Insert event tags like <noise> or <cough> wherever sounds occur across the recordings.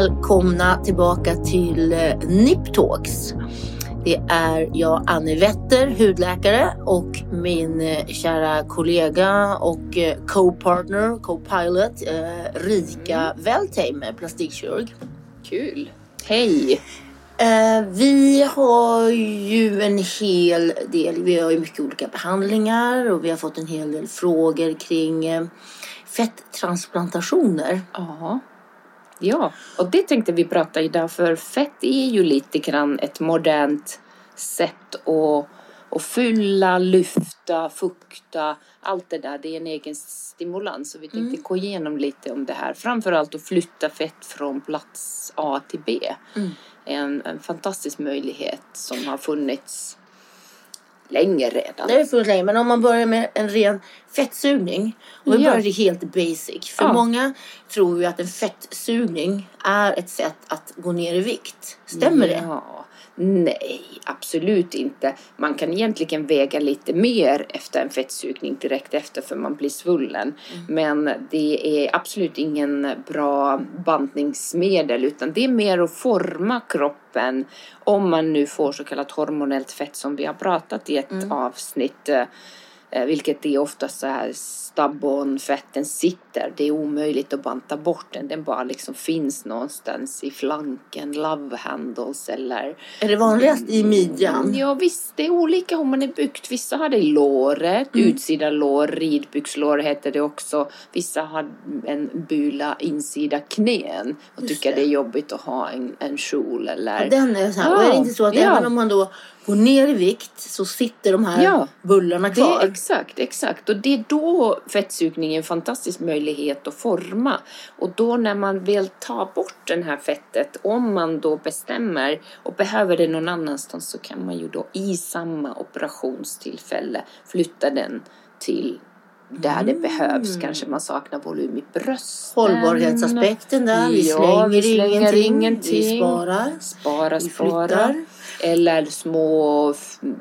välkomna tillbaka till eh, Nip Talks. Det är jag, Annie Wetter, hudläkare och min eh, kära kollega och eh, co-partner, co-pilot, Rika mm. Weltheim, plastikkirurg. Kul! Hej! Vi har ju en hel del, vi har ju mycket olika behandlingar och vi har fått en hel del frågor kring fetttransplantationer. Ja. Ja, och det tänkte vi prata idag för fett är ju lite grann ett modernt sätt att, att fylla, lyfta, fukta, allt det där. Det är en egen stimulans och vi tänkte mm. gå igenom lite om det här. Framförallt att flytta fett från plats A till B. Mm. En, en fantastisk möjlighet som har funnits länge redan. Det är funnits länge, men om man börjar med en ren fettsugning. Och vi ja. börjar helt basic. För ja. många tror ju att en fettsugning är ett sätt att gå ner i vikt. Stämmer ja. det? Nej, absolut inte. Man kan egentligen väga lite mer efter en fettsugning direkt efter för man blir svullen. Mm. Men det är absolut ingen bra bantningsmedel utan det är mer att forma kroppen om man nu får så kallat hormonellt fett som vi har pratat i ett mm. avsnitt Eh, vilket är oftast så här fetten sitter. Det är omöjligt att banta bort den. Den bara liksom finns någonstans i flanken, love handles eller... Är det vanligast i midjan? Ja visst, det är olika hur man är byggt. Vissa har det i låret, mm. utsida lår, ridbyxlår heter det också. Vissa har en bula insida knän och Just tycker det. det. är jobbigt att ha en, en kjol eller... Ja, den är så här. Ja. Och är det inte så att ja. även om man då går ner i vikt så sitter de här ja, bullarna kvar. Exakt, exakt. Och det är då fettsugning är en fantastisk möjlighet att forma. Och då när man väl tar bort det här fettet, om man då bestämmer och behöver det någon annanstans så kan man ju då i samma operationstillfälle flytta den till där det behövs. Mm. Kanske man saknar volym i brösten. Hållbarhetsaspekten där. Vi ja, slänger, vi slänger ingenting. ingenting. Vi sparar. Spara, vi. Flyttar. Eller små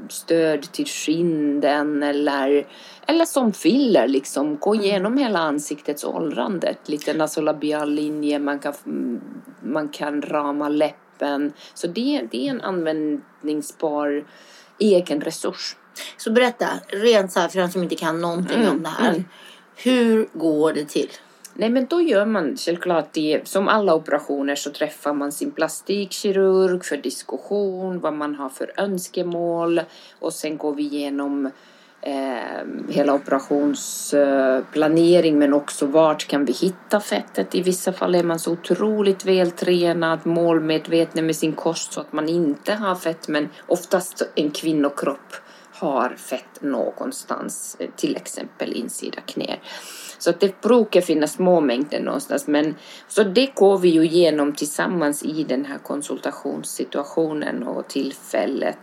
stöd till kinden eller, eller som filler liksom. Gå igenom hela ansiktets åldrande. Lite nasolabial linje, man kan, man kan rama läppen. Så det, det är en användningsbar egen resurs. Så berätta, rent så här för den som inte kan någonting mm, om det här. Mm. Hur går det till? Nej men då gör man självklart det, som alla operationer så träffar man sin plastikkirurg för diskussion, vad man har för önskemål och sen går vi igenom eh, hela operationsplanering men också vart kan vi hitta fettet. I vissa fall är man så otroligt vältränad, målmedveten med sin kost så att man inte har fett men oftast en kvinnokropp har fett någonstans, eh, till exempel insida knä. Så att det brukar finnas små mängder någonstans. Men, så det går vi ju igenom tillsammans i den här konsultationssituationen och tillfället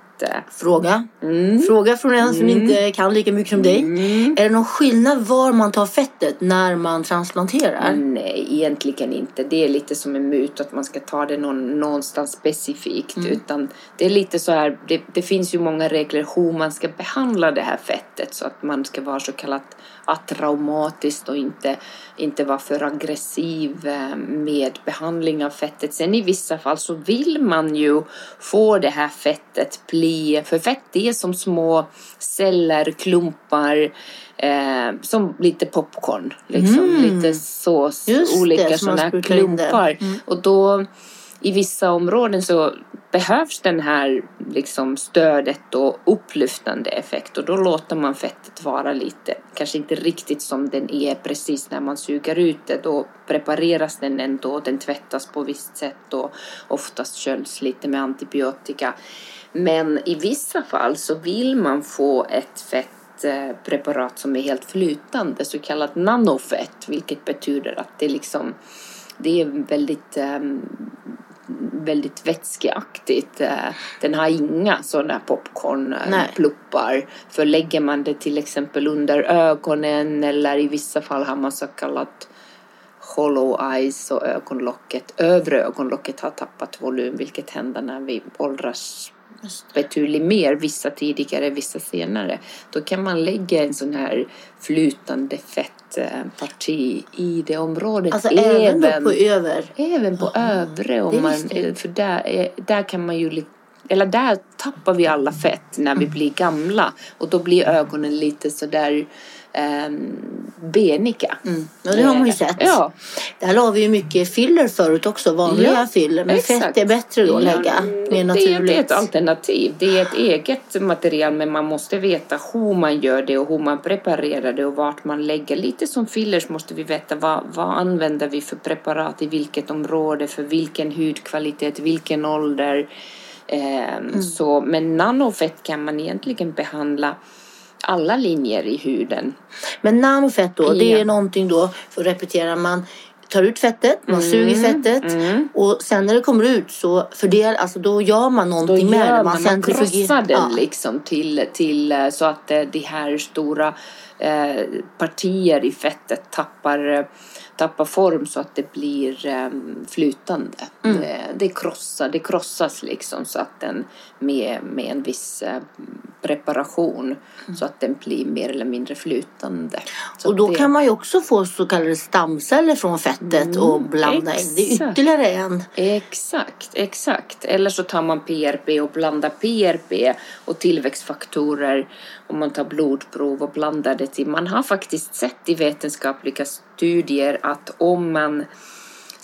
Fråga. Mm. Fråga från en som mm. inte kan lika mycket som dig. Mm. Är det någon skillnad var man tar fettet när man transplanterar? Nej, egentligen inte. Det är lite som en myt att man ska ta det någon, någonstans specifikt. Mm. Utan det är lite så här, det, det finns ju många regler hur man ska behandla det här fettet så att man ska vara så kallat atraumatiskt och inte, inte vara för aggressiv eh, med behandling av fettet. Sen i vissa fall så vill man ju få det här fettet bli, för fett är som små celler, klumpar, eh, som lite popcorn, liksom. Mm. lite sås, Just olika sådana klumpar. Mm. Och då i vissa områden så behövs den här liksom stödet och upplyftande effekt och då låter man fettet vara lite, kanske inte riktigt som den är precis när man suger ut det. Då prepareras den ändå, den tvättas på visst sätt och oftast sköljs lite med antibiotika. Men i vissa fall så vill man få ett fettpreparat eh, som är helt flytande, så kallat nanofett, vilket betyder att det liksom det är väldigt um, väldigt vätskeaktigt. Eh, den har inga sådana popcornpluppar. För lägger man det till exempel under ögonen eller i vissa fall har man så kallat hollow eyes och ögonlocket, övre ögonlocket har tappat volym vilket händer när vi åldras betydligt mer, vissa tidigare, vissa senare. Då kan man lägga en sån här flytande fett fettparti i det området. Alltså även, även på över? Även på Aha, övre. Om man, för där, där kan man ju eller där tappar vi alla fett när vi mm. blir gamla och då blir ögonen lite sådär eh, beniga. Mm. Ja, det har man ju eh, sett. Ja. Där la vi ju mycket filler förut också, vanliga ja, filler. Men exakt. fett är bättre då att lägga. Ja, mer naturligt. Det är ett alternativ. Det är ett eget material men man måste veta hur man gör det och hur man preparerar det och vart man lägger. Lite som fillers måste vi veta vad, vad använder vi för preparat i vilket område, för vilken hudkvalitet, vilken ålder. Eh, mm. så, men nanofett kan man egentligen behandla alla linjer i huden. Men nanofett då, det är någonting då, för att repetera, man tar ut fettet, man mm, suger fettet mm. och sen när det kommer ut så fördel, alltså då gör man någonting med det. Man, man krossar den ja. liksom till, till eh, så att eh, de här stora eh, partier i fettet tappar eh, tappar form så att det blir um, flytande. Mm. Det, det, krossar, det krossas liksom så att den med, med en viss uh, preparation mm. så att den blir mer eller mindre flytande. Så och då det... kan man ju också få så kallade stamceller från fettet mm, och blanda exakt. in. Det är ytterligare en. Exakt, exakt. Eller så tar man PRP och blandar PRP och tillväxtfaktorer om man tar blodprov och blandar det till. Man har faktiskt sett i vetenskapliga studier att om man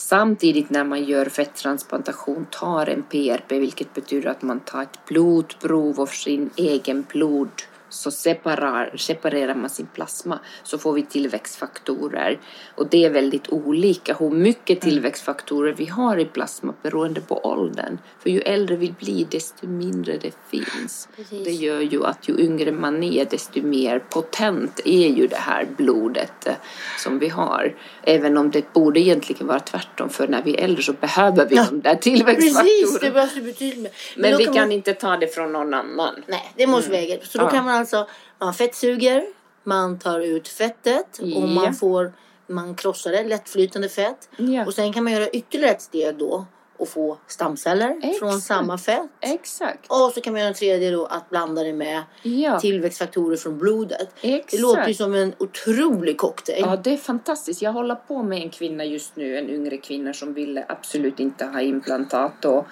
samtidigt när man gör fetttransplantation tar en PRP, vilket betyder att man tar ett blodprov av sin egen blod så separar, separerar man sin plasma så får vi tillväxtfaktorer. Och det är väldigt olika hur mycket mm. tillväxtfaktorer vi har i plasma beroende på åldern. För ju äldre vi blir desto mindre det finns. Precis. Det gör ju att ju yngre man är desto mer potent är ju det här blodet eh, som vi har. Även om det borde egentligen vara tvärtom för när vi är äldre så behöver vi ja. de där tillväxtfaktorerna. Precis, det behövs betydligt. Men, Men vi kan, man... inte ta det från någon annan. Nej, det måste mm. väga. Så då ja. kan man alltså, man fettsuger, man tar ut fettet och man får, man krossar det, lättflytande fett. Ja. Och sen kan man göra ytterligare ett steg då och få stamceller Exakt. från samma fett. Exakt. Och så kan man göra en tredje då att blanda det med ja. tillväxtfaktorer från blodet. Exakt. Det låter ju som en otrolig cocktail. Ja, det är fantastiskt. Jag håller på med en kvinna just nu, en yngre kvinna som ville absolut inte ha implantat och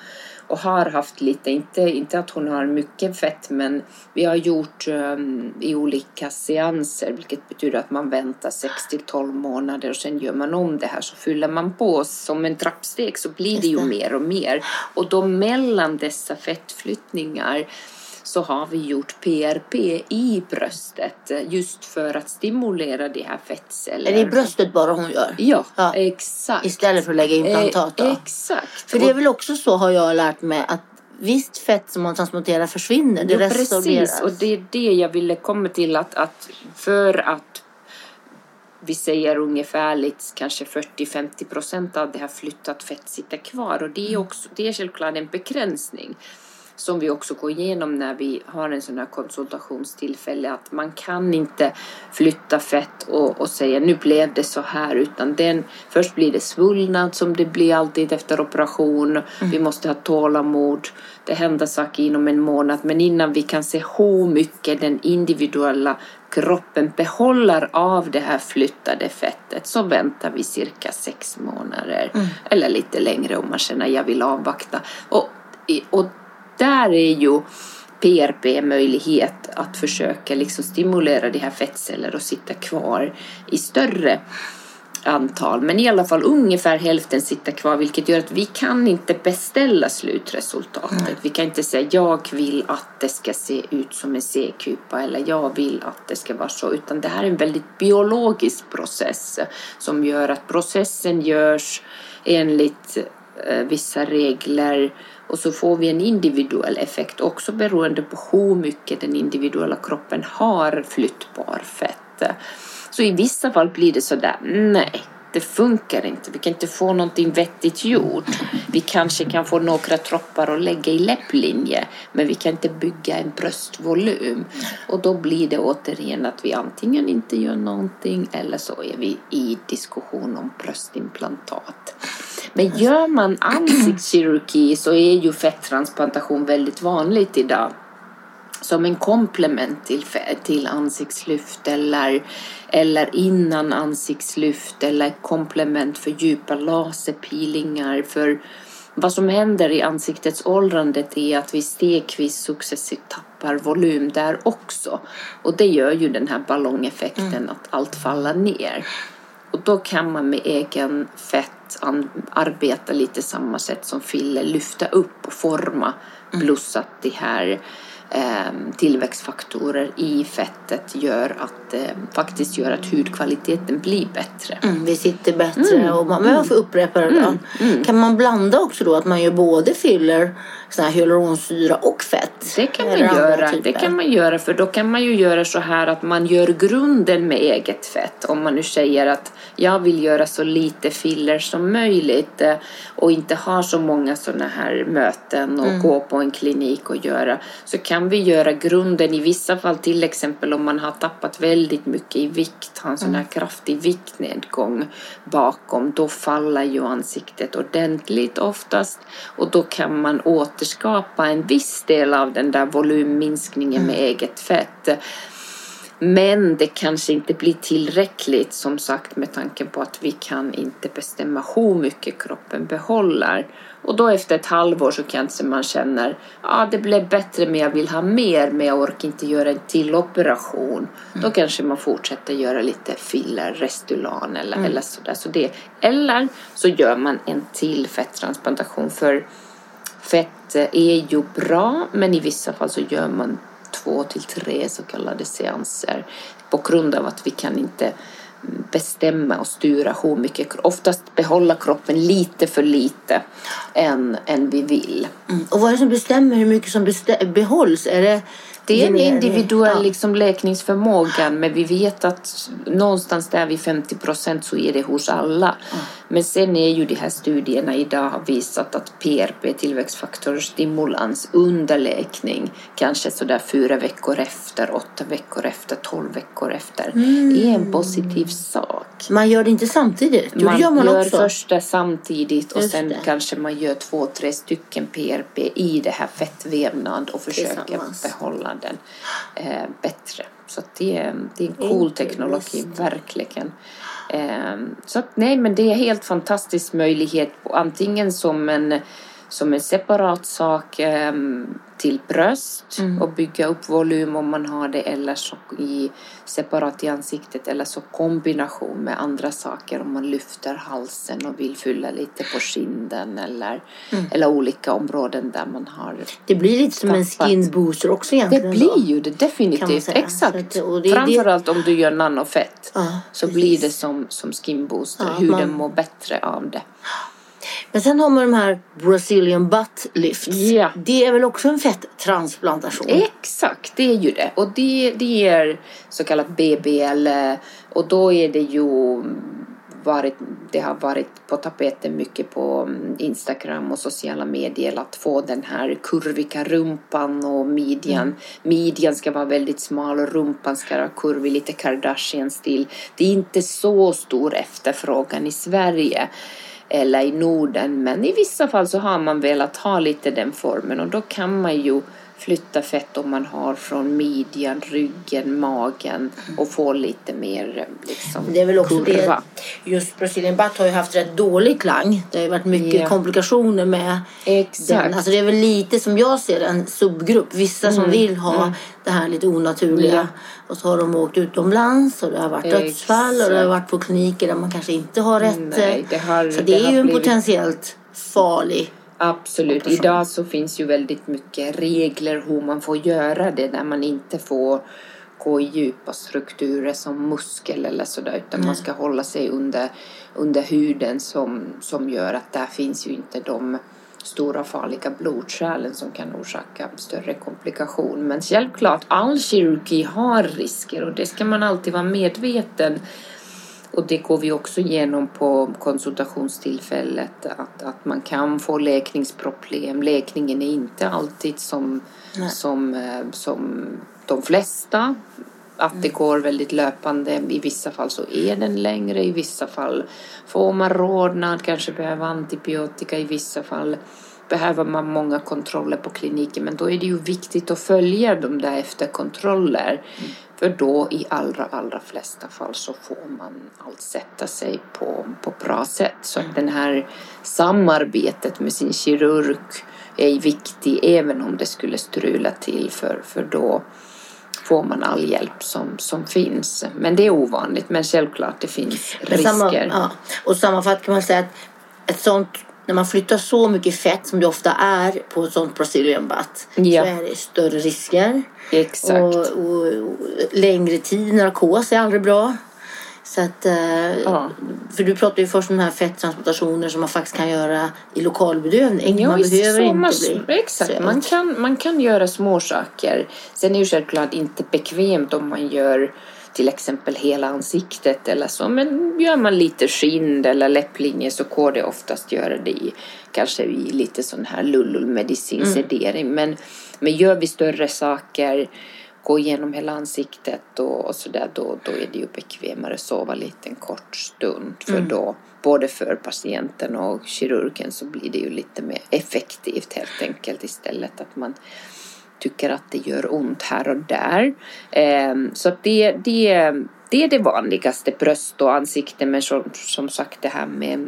och har haft lite, inte, inte att hon har mycket fett men vi har gjort um, i olika seanser vilket betyder att man väntar 6 till 12 månader och sen gör man om det här så fyller man på som en trappsteg så blir det ju mer och mer. Och då mellan dessa fettflyttningar så har vi gjort PRP i bröstet just för att stimulera de här fettcellerna. Är det i bröstet bara hon gör? Ja, ja. exakt. Istället för att lägga implantat då? Eh, exakt. För det är väl också så har jag lärt mig att visst fett som man transporterar försvinner. Det ja, precis. Och det är det jag ville komma till att, att för att vi säger ungefärligt kanske 40-50 procent av det här flyttat fett sitter kvar och det är också det är självklart en begränsning som vi också går igenom när vi har en sån här konsultationstillfälle att man kan inte flytta fett och, och säga nu blev det så här utan den, först blir det svullnad som det blir alltid efter operation. Mm. Vi måste ha tålamod. Det händer saker inom en månad men innan vi kan se hur mycket den individuella kroppen behåller av det här flyttade fettet så väntar vi cirka sex månader mm. eller lite längre om man känner att jag vill avvakta. Och, och där är ju PRP möjlighet att försöka liksom stimulera de här fettceller och sitta kvar i större antal. Men i alla fall ungefär hälften sitter kvar vilket gör att vi kan inte beställa slutresultatet. Mm. Vi kan inte säga jag vill att det ska se ut som en C-kupa eller jag vill att det ska vara så utan det här är en väldigt biologisk process som gör att processen görs enligt eh, vissa regler och så får vi en individuell effekt också beroende på hur mycket den individuella kroppen har flyttbar fett. Så i vissa fall blir det sådär, nej, det funkar inte. Vi kan inte få någonting vettigt gjort. Vi kanske kan få några droppar att lägga i läpplinje, men vi kan inte bygga en bröstvolym. Och då blir det återigen att vi antingen inte gör någonting eller så är vi i diskussion om bröstimplantat. Men gör man ansiktskirurgi så är ju fetttransplantation väldigt vanligt idag. som en komplement till, till ansiktslyft eller, eller innan ansiktslyft eller komplement för djupa laserpeelingar. För vad som händer i ansiktets åldrande är att vi stegvis successivt tappar volym där också. Och det gör ju den här ballongeffekten mm. att allt faller ner. Och då kan man med egen fett arbeta lite samma sätt som filler, lyfta upp och forma mm. plus att det här eh, tillväxtfaktorer i fettet gör att eh, faktiskt gör att hudkvaliteten blir bättre. Mm, vi sitter bättre mm. och man, men jag får upprepa det då. Mm. mm. Kan man blanda också då att man gör både filler sån här hyaluronsyra och fett? Det kan man göra. Det kan man göra för då kan man ju göra så här att man gör grunden med eget fett. Om man nu säger att jag vill göra så lite filler som möjligt eh, och inte ha så många sådana här möten och mm. gå på en klinik och göra så kan vi göra grunden i vissa fall till exempel om man har tappat väldigt mycket i vikt, har en sån här mm. kraftig viktnedgång bakom, då faller ju ansiktet ordentligt oftast och då kan man åter återskapa en viss del av den där volymminskningen med mm. eget fett. Men det kanske inte blir tillräckligt som sagt med tanke på att vi kan inte bestämma hur mycket kroppen behåller. Och då efter ett halvår så kanske man känner ja det blev bättre men jag vill ha mer men jag orkar inte göra en till operation. Mm. Då kanske man fortsätter göra lite filler, Restylan eller, mm. eller sådär. Så det, eller så gör man en till fetttransplantation för Fett är ju bra men i vissa fall så gör man två till tre så kallade seanser på grund av att vi kan inte bestämma och styra hur mycket, oftast behålla kroppen lite för lite än, än vi vill. Mm. Och vad är det som bestämmer hur mycket som behålls? Är det det är en individuell liksom, läkningsförmåga men vi vet att någonstans där vid 50 procent så är det hos alla. Mm. Men sen är ju de här studierna idag har visat att PRP, tillväxtfaktorstimulans, under läkning, kanske sådär fyra veckor efter, åtta veckor efter, tolv veckor efter, mm. är en positiv sak. Man gör det inte samtidigt? Jo, man, gör man gör också. första samtidigt och Just sen det. kanske man gör två, tre stycken PRP i det här fettvävnad och försöker behålla den eh, bättre. Så det, är, det är en cool teknologi, verkligen. Ehm, så att, nej, men det är helt fantastisk möjlighet, antingen som en som en separat sak eh, till bröst mm. och bygga upp volym om man har det eller så i separat i ansiktet eller så kombination med andra saker om man lyfter halsen och vill fylla lite på kinden eller, mm. eller olika områden där man har Det blir lite som en skin booster också egentligen. Det blir ju det definitivt, exakt. Att, det, Framförallt det... om du gör nanofett ja, så precis. blir det som, som skin booster, ja, huden man... mår bättre av det. Men sen har man de här Brazilian butt lifts. Ja. Det är väl också en fetttransplantation? Exakt, det är ju det. Och det, det är så kallat BBL och då är det ju varit, det har varit på tapeten mycket på Instagram och sociala medier att få den här kurviga rumpan och midjan. Mm. Midjan ska vara väldigt smal och rumpan ska vara kurvig, lite Kardashian-stil. Det är inte så stor efterfrågan i Sverige eller i Norden. Men i vissa fall så har man velat ha lite den formen och då kan man ju flytta fett om man har från midjan, ryggen, magen och få lite mer liksom, Det är väl också kurva. det, just Brazilian butt har ju haft rätt dålig klang. Det har varit mycket yeah. komplikationer med Exakt. den. Alltså det är väl lite som jag ser en subgrupp. Vissa mm. som vill ha mm. det här lite onaturliga yeah. och så har de åkt utomlands och det har varit Exakt. dödsfall och det har varit på kliniker där man kanske inte har rätt. Nej, det har, så det, det är ju en blivit... potentiellt farlig Absolut. Idag så finns ju väldigt mycket regler hur man får göra det där man inte får gå i djupa strukturer som muskel eller sådär utan Nej. man ska hålla sig under, under huden som, som gör att där finns ju inte de stora farliga blodkärlen som kan orsaka större komplikation. Men självklart, all kirurgi har risker och det ska man alltid vara medveten och det går vi också igenom på konsultationstillfället att, att man kan få läkningsproblem. Läkningen är inte alltid som, som, eh, som de flesta. Att det mm. går väldigt löpande. I vissa fall så är den längre, i vissa fall får man rodnad, kanske behöver antibiotika, i vissa fall behöver man många kontroller på kliniken men då är det ju viktigt att följa de där efterkontroller. Mm. För då i allra, allra flesta fall så får man allt sätta sig på, på bra sätt. Så att mm. den här samarbetet med sin kirurg är viktig även om det skulle strula till för, för då får man all hjälp som, som finns. Men det är ovanligt, men självklart det finns men risker. Samma, ja. Och sammanfattningsvis kan man säga att ett sånt när man flyttar så mycket fett som det ofta är på ett sånt Brazilian butt ja. så är det större risker. Exakt. Och, och, och längre tid narkos är aldrig bra. Så att, eh, ja. För du pratade ju först om de här fetttransplantationer som man faktiskt kan göra i lokalbedövning. Jo, man behöver inte bli Exakt, man kan, man kan göra små saker. Sen är det ju självklart inte bekvämt om man gör till exempel hela ansiktet eller så. Men gör man lite skinn eller läpplinje så går det oftast göra det i kanske i lite sån här lullulmedicin, mm. sedering. Men, men gör vi större saker gå igenom hela ansiktet och, och sådär då, då är det ju bekvämare att sova lite en kort stund. För mm. då, både för patienten och kirurgen så blir det ju lite mer effektivt helt enkelt istället att man tycker att det gör ont här och där. Eh, så det, det, det är det vanligaste, bröst och ansikte. Men som, som sagt det här med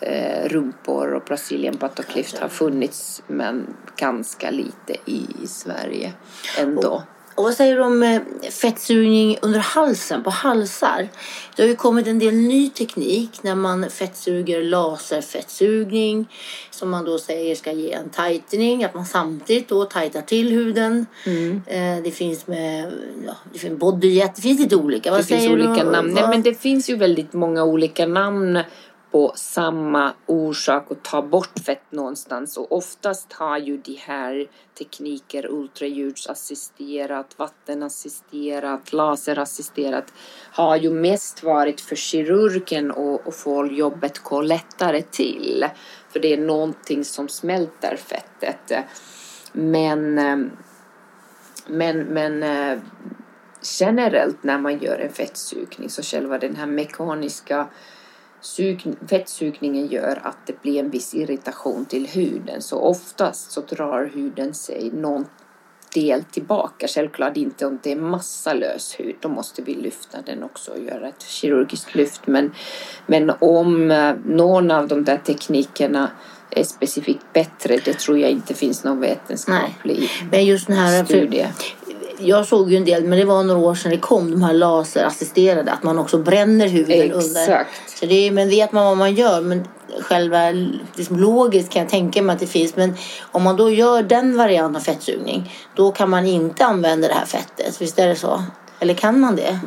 eh, rumpor och Brasilien buttoclift har funnits men ganska lite i Sverige ändå. Och vad säger du om eh, fettsugning under halsen, på halsar? Det har ju kommit en del ny teknik när man fettsuger laserfettsugning som man då säger ska ge en tightening, att man samtidigt då tajtar till huden. Mm. Eh, det finns med ja, det finns bodyjet, det finns lite olika. Vad det finns olika du? namn. Nej, men det finns ju väldigt många olika namn på samma orsak och ta bort fett någonstans. Och oftast har ju de här tekniker ultraljudsassisterat, vattenassisterat, laserassisterat har ju mest varit för kirurgen och, och få jobbet gå lättare till. För det är någonting som smälter fettet. Men eh, men, men eh, generellt när man gör en fettsugning så själva den här mekaniska fettsugningen gör att det blir en viss irritation till huden så oftast så drar huden sig någon del tillbaka. Självklart inte om det är massa lös hud, då måste vi lyfta den också och göra ett kirurgiskt lyft. Men, men om eh, någon av de där teknikerna är specifikt bättre, det tror jag inte finns någon vetenskaplig Nej. Men just den här, studie. Jag såg ju en del, men det var några år sedan det kom, de här laserassisterade, att man också bränner huden under. Så det är, men vet man vad man gör, men själva liksom logiskt kan jag tänka mig att det finns. Men om man då gör den varianten av fettsugning, då kan man inte använda det här fettet. Visst är det så? Eller kan man det?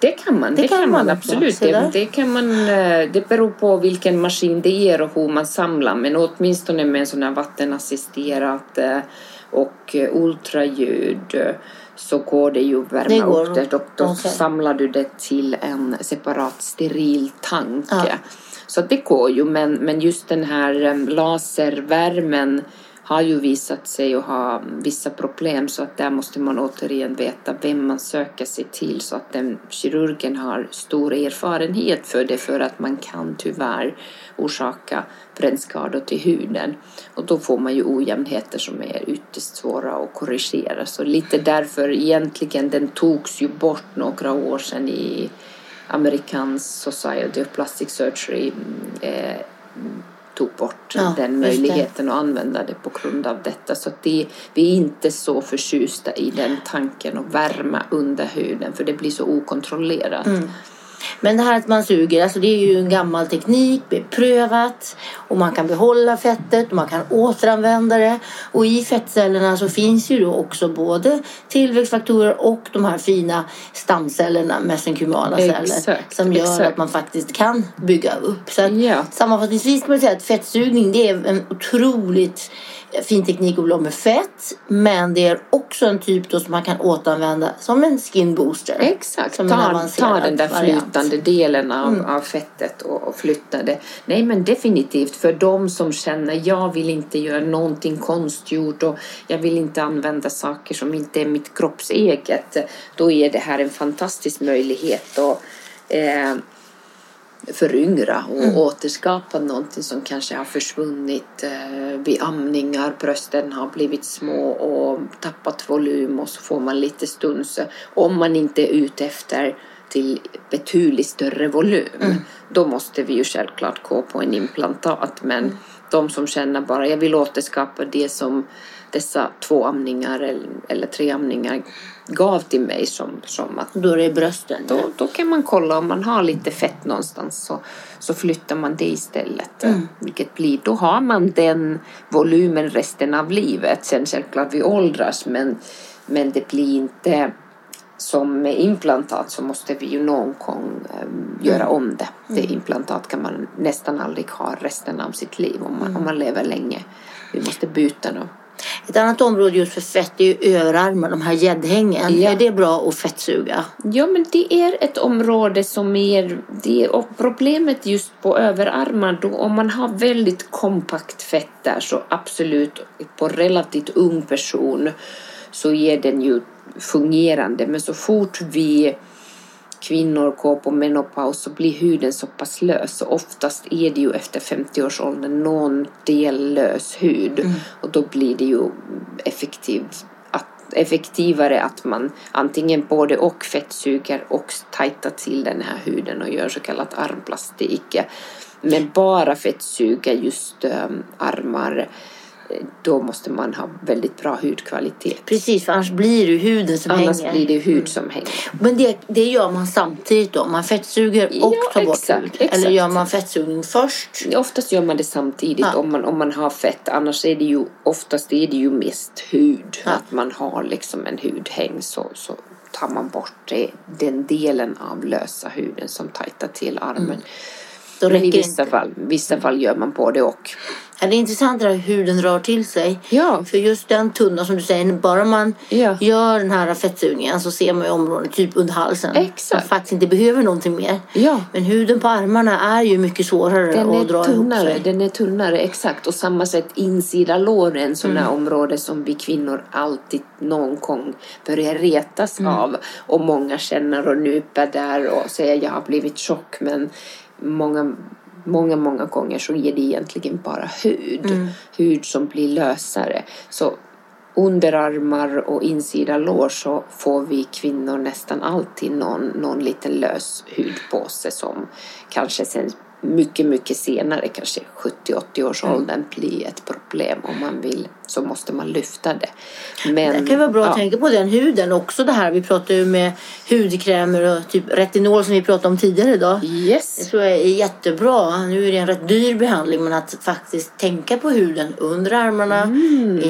Det kan man, det, det kan, kan, man, man absolut. Det, det, kan man, eh, det beror på vilken maskin det är och hur man samlar. Men åtminstone med en sån här vattenassisterat eh, och eh, ultraljud så går det ju att värma det upp det. Då, då okay. samlar du det till en separat steril tank. Ja. Så det går ju, men, men just den här laservärmen har ju visat sig att ha vissa problem så att där måste man återigen veta vem man söker sig till så att den kirurgen har stor erfarenhet för det för att man kan tyvärr orsaka brännskador till huden. Och då får man ju ojämnheter som är ytterst svåra att korrigera. Så lite därför egentligen den togs ju bort några år sedan i American Society of Plastic Surgery eh, tog bort ja, den möjligheten att använda det på grund av detta. Så det, vi är inte så förtjusta i den tanken att värma under huden för det blir så okontrollerat. Mm. Men det här att man suger, alltså det är ju en gammal teknik, beprövat och man kan behålla fettet och man kan återanvända det. Och i fettcellerna så finns ju då också både tillväxtfaktorer och de här fina stamcellerna, mesenkymala celler, exakt, som gör exakt. att man faktiskt kan bygga upp. Så att, ja. sammanfattningsvis kan man säga att fettsugning det är en otroligt fin teknik att bli av med fett. Men det är också en typ då som man kan återanvända som en skin booster. Exakt, som ta, ta den där flytande delen av, mm. av fettet och, och flytta det. Nej men definitivt för de som känner jag vill inte göra någonting konstgjort och jag vill inte använda saker som inte är mitt kropps eget. Då är det här en fantastisk möjlighet. Och, eh, föryngra och återskapa någonting som kanske har försvunnit eh, vid amningar. Brösten har blivit små och tappat volym och så får man lite stuns. Om man inte är ute efter till betydligt större volym. Då måste vi ju självklart gå på en implantat. Men de som känner bara jag vill återskapa det som dessa två amningar eller, eller tre amningar gav till mig som, som att Då är det brösten. då, då kan man kolla om man har lite fett någonstans så, så flyttar man det istället. Vilket blir, då har man den volymen resten av livet. Sen självklart vi åldras men, men det blir inte som med implantat så måste vi ju någon gång um, göra om det. Det implantat kan man nästan aldrig ha resten av sitt liv om man, om man lever länge. Vi måste byta då. Ett annat område just för fett är ju överarmar, de här gäddhängen. Ja. Är det bra att fettsuga? Ja, men det är ett område som är... Det, och problemet just på överarmar, då, om man har väldigt kompakt fett där så absolut på relativt ung person så är den ju fungerande. Men så fort vi kvinnor går på menopaus så blir huden så pass lös. Så oftast är det ju efter 50-årsåldern någon del lös hud. Och då blir det ju effektiv, att, effektivare att man antingen både och fettsuger och tajtar till den här huden och gör så kallat armplastik. Men bara fettsuga just um, armar då måste man ha väldigt bra hudkvalitet. Precis, för annars blir det huden som Annars hänger. blir det hud som hänger. Men det, det gör man samtidigt då? Man fettsuger och Ja, tar bort exakt, hud? exakt. Eller gör man fettsugning först? Oftast gör man det samtidigt Ja. om, man, om man har fett. Annars är det ju oftast är det ju mest hud. Ja. Att man har liksom en hudhäng så, så tar man bort det, den delen av lösa huden som tajtar till armen. Då Men i vissa inte. fall, vissa fall gör man både och. Ja, det är intressant det där hur huden rör till sig. Ja. För just den tunna som du säger, bara man Ja. gör den här fettsugningen så ser man ju området typ under halsen. Exakt. Man faktiskt inte behöver någonting mer. Ja. Men huden på armarna är ju mycket svårare Den att dra är ihop tunnare, sig. den är tunnare, exakt. Och samma sätt insida låren, sådana Mm. områden som vi kvinnor alltid någon gång börjar retas Mm. av. Och många känner och nyper där och säger jag har blivit tjock. Men många, många, många gånger så är det egentligen bara hud. Mm. Hud som blir lösare. Så underarmar och insida lår så får vi kvinnor nästan alltid någon, någon liten lös hudpåse som kanske sen mycket, mycket senare, kanske 70-80 års Mm. åldern blir ett problem om man vill så måste man lyfta det. Men, Det kan vara bra att ja, tänka på den huden också det här. Vi pratar ju med hudkrämer och typ retinol som vi pratade om tidigare idag. Det Yes. tror jag är jättebra. Nu är det en rätt dyr behandling men att faktiskt tänka på huden under armarna,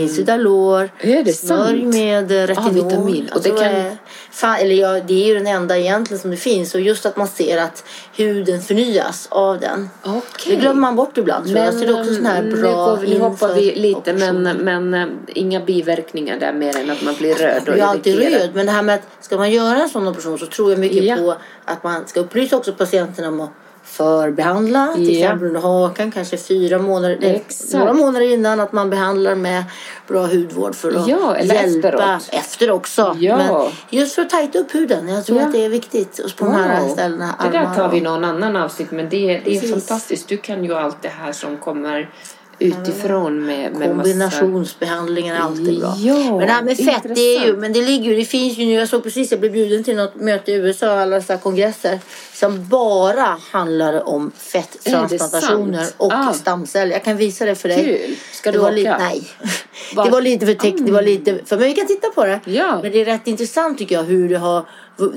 insida lår. Mm. Är det smörj med eh, retinol. vitamin. Och det det, kan- fan, eller ja, det är ju den enda egentligen som det finns. Och just att man ser att huden förnyas av den. Okej. Det glömmer man bort ibland. Så jag ser också sån här nu, bra går vi, nu hoppar vi lite men, operationer. Men eh, inga biverkningar där mer än att man blir röd Jag och blir alltid irriterad. röd. Men det här med att ska man göra en sån operation så tror jag mycket Ja. på att man ska upplysa också patienten om att förbehandla. Till Ja. exempel under hakan, kanske fyra månader, nej, Exakt. några månader innan att man behandlar med bra hudvård för att Ja, eller hjälpa efteråt. efter också. Ja. Men just för att tajta upp huden. Jag tror Ja. att det är viktigt på de här Wow. ställena. Det där armar tar vi och- någon annan avsnitt men det, det är Precis. fantastiskt. Du kan ju allt det här som kommer utifrån med, med Kombinationsbehandlingar är alltid bra. Ja, men det här med fett, det är ju, men det ligger ju, det finns ju nu, jag såg precis, jag blev bjuden till något möte i USA, alla dessa kongresser, som bara handlar om fetttransplantationer och Ah. stamceller. Jag kan visa det för dig. Kul! Ska det du var åka? lite, nej. <laughs> Var- Det var lite för tekniskt, det var lite för, men vi kan titta på det. Ja. Men det är rätt intressant tycker jag hur det har,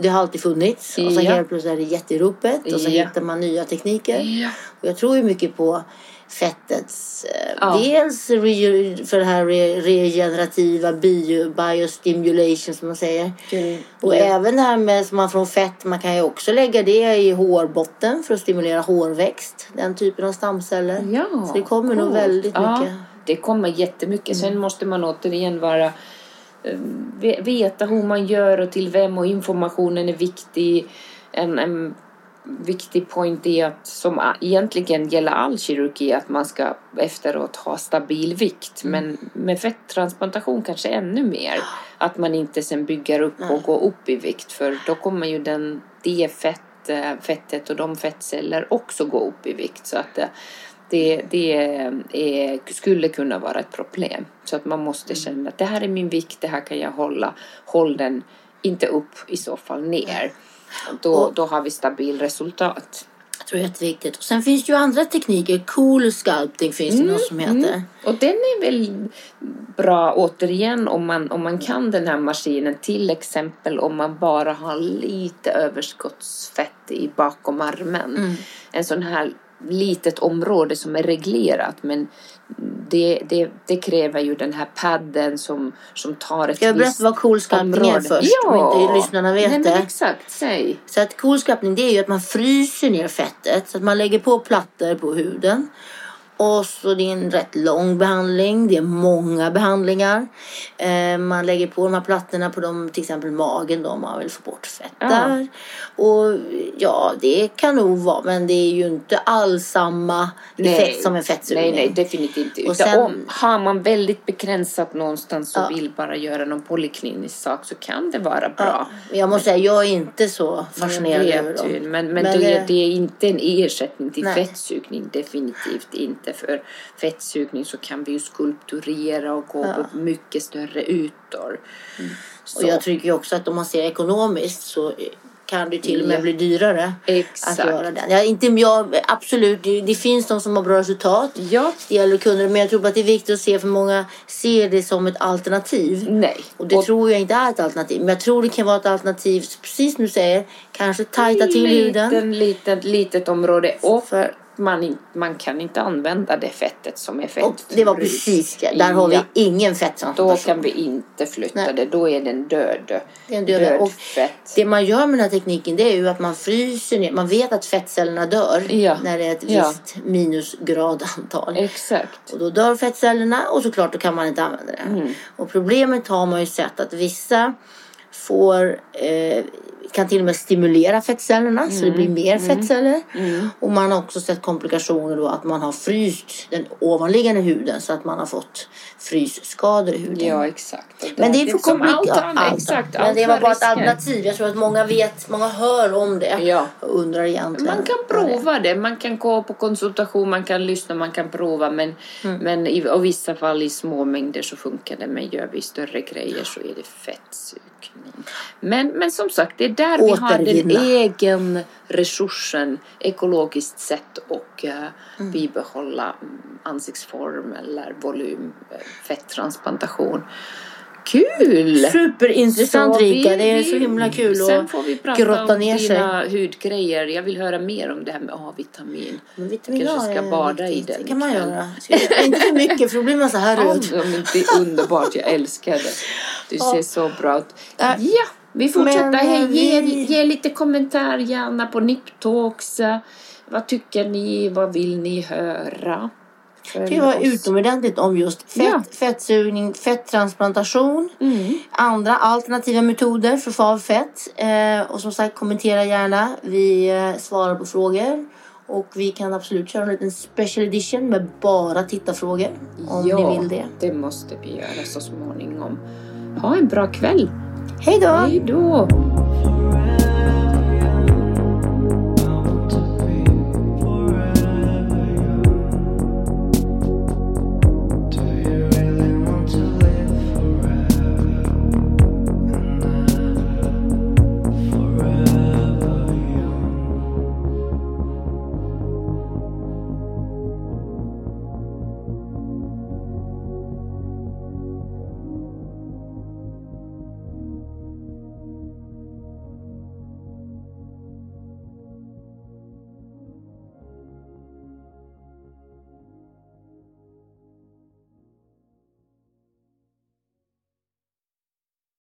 det har alltid funnits. Och så Ja. helt plötsligt är det jätteropet och så Ja. hittar man nya tekniker. Ja. Och jag tror ju mycket på fettets, eh, Ja. dels för det här re, regenerativa bio, biostimulation som man säger. Och Ja. även det här med som man från fett, man kan ju också lägga det i hårbotten för att stimulera hårväxt. Den typen av stamceller. Ja, Så det kommer nog coolt. väldigt Ja, mycket. det kommer jättemycket. Sen måste man återigen vara eh, ve- veta hur man gör och till vem och informationen är viktig. En, en viktig point är att som egentligen gäller all kirurgi att man ska efteråt ha stabil vikt. Men med fetttransplantation kanske ännu mer. Att man inte sen bygger upp och går upp i vikt för då kommer ju den, det fett eh, fettet och de fettceller också går upp i vikt. Så att eh, det, det är, skulle kunna vara ett problem. Så att man måste känna att det här är min vikt, det här kan jag hålla. Håll den inte upp, i så fall ner. Då, då har vi stabil resultat. Jag tror det är jätteviktigt. Och sen finns det ju andra tekniker. Cool sculpting finns det mm, något som heter. Mm. Och den är väl bra återigen om man, om man kan den här maskinen. Till exempel om man bara har lite överskottsfett i bakom armen. Mm. En sån här litet område som är reglerat men det, det, det kräver ju den här padden som, som tar ett Ska jag berätta vad coolskappning är först? Ja, om inte lyssnarna vet nej, det. exakt, säg. Så att coolskappning det är ju att man fryser ner fettet så att man lägger på plattor på huden och så det är en rätt lång behandling. Det är många behandlingar. Eh, man lägger på de här plattorna på dem, till exempel magen då, om man vill få bort fett ja. där. Och ja, det kan nog vara, men det är ju inte alls samma effekt som en fettsugning. Nej, nej, definitivt inte. Sen, om, har man väldigt begränsat någonstans och ja. vill bara göra någon poliklinisk sak så kan det vara bra. Ja. Jag måste säga, jag är inte så fascinerad över dem. Men, men, men det, det, är inte en ersättning till nej. fettsugning, definitivt inte för fettsugning så kan vi ju skulpturera och gå ja. på mycket större ytor. Mm. Och jag tycker också att om man ser ekonomiskt så kan det till och med bli dyrare Exakt. att göra den. Ja, inte jag, absolut, det, det, finns de som har bra resultat. Ja. Det gäller kunder, men jag tror att det är viktigt att se för många ser det som ett alternativ. Nej. Och det och, tror jag inte är ett alternativ. Men jag tror det kan vara ett alternativ, precis som du säger, kanske tajta till huden. Liten, litet område. Och för man, man kan inte använda det fettet som är fett. Och det var precis det. Där har vi ingen fetttransplantation. Då kan vi inte flytta Nej. det. Då är den död. Det är död. död och fett. Det man gör med den här tekniken det är ju att man fryser ner. Man vet att fettcellerna dör ja. när det är ett ja. visst minusgradantal. Exakt. Och då dör fettcellerna och såklart då kan man inte använda det. Mm. Och problemet har man ju sett att vissa får eh, kan till och med stimulera fettcellerna mm. så det blir mer mm. fettceller. Mm. Och man har också sett komplikationer då att man har fryst den ovanliggande huden så att man har fått frysskador i huden. Ja exakt. Men det är för exakt, Men det var bara ett alternativ. Jag tror att många vet, många hör om det ja. och undrar egentligen. Man kan prova det. Man kan gå på konsultation, man kan lyssna, man kan prova. Men, mm. men i och vissa fall i små mängder så funkar det. Men gör vi större grejer så är det fettsug. Men, men som sagt, det är där vi har den egen resursen ekologiskt sett och uh, mm. bibehålla ansiktsform eller volym, uh, fetttransplantation. Kul! Superintressant Rika, det är så himla kul sen får vi prata grotta ner sig. Sen får vi dina hudgrejer. Jag vill höra mer om det här med A-vitamin. Men vitamin kanske ska bada i det. Det kan man göra. Inte för mycket för då blir man så här röd. <laughs> Ja, det är underbart, jag älskar det. Du ser så bra ut. Ja, vi fortsätter. Men, ge, ge lite kommentar gärna på Niptalks. Vad tycker ni? Vad vill ni höra? Det var utomordentligt om just fett, ja. fettsugning, fetttransplantation, mm. andra alternativa metoder för att få av fett. Eh, och som sagt, kommentera gärna. Vi eh, svarar på frågor. Och vi kan absolut köra en liten special edition med bara tittarfrågor. Om ja, ni vill det. det måste vi göra så småningom. Ha en bra kväll! Hej då! Hej då!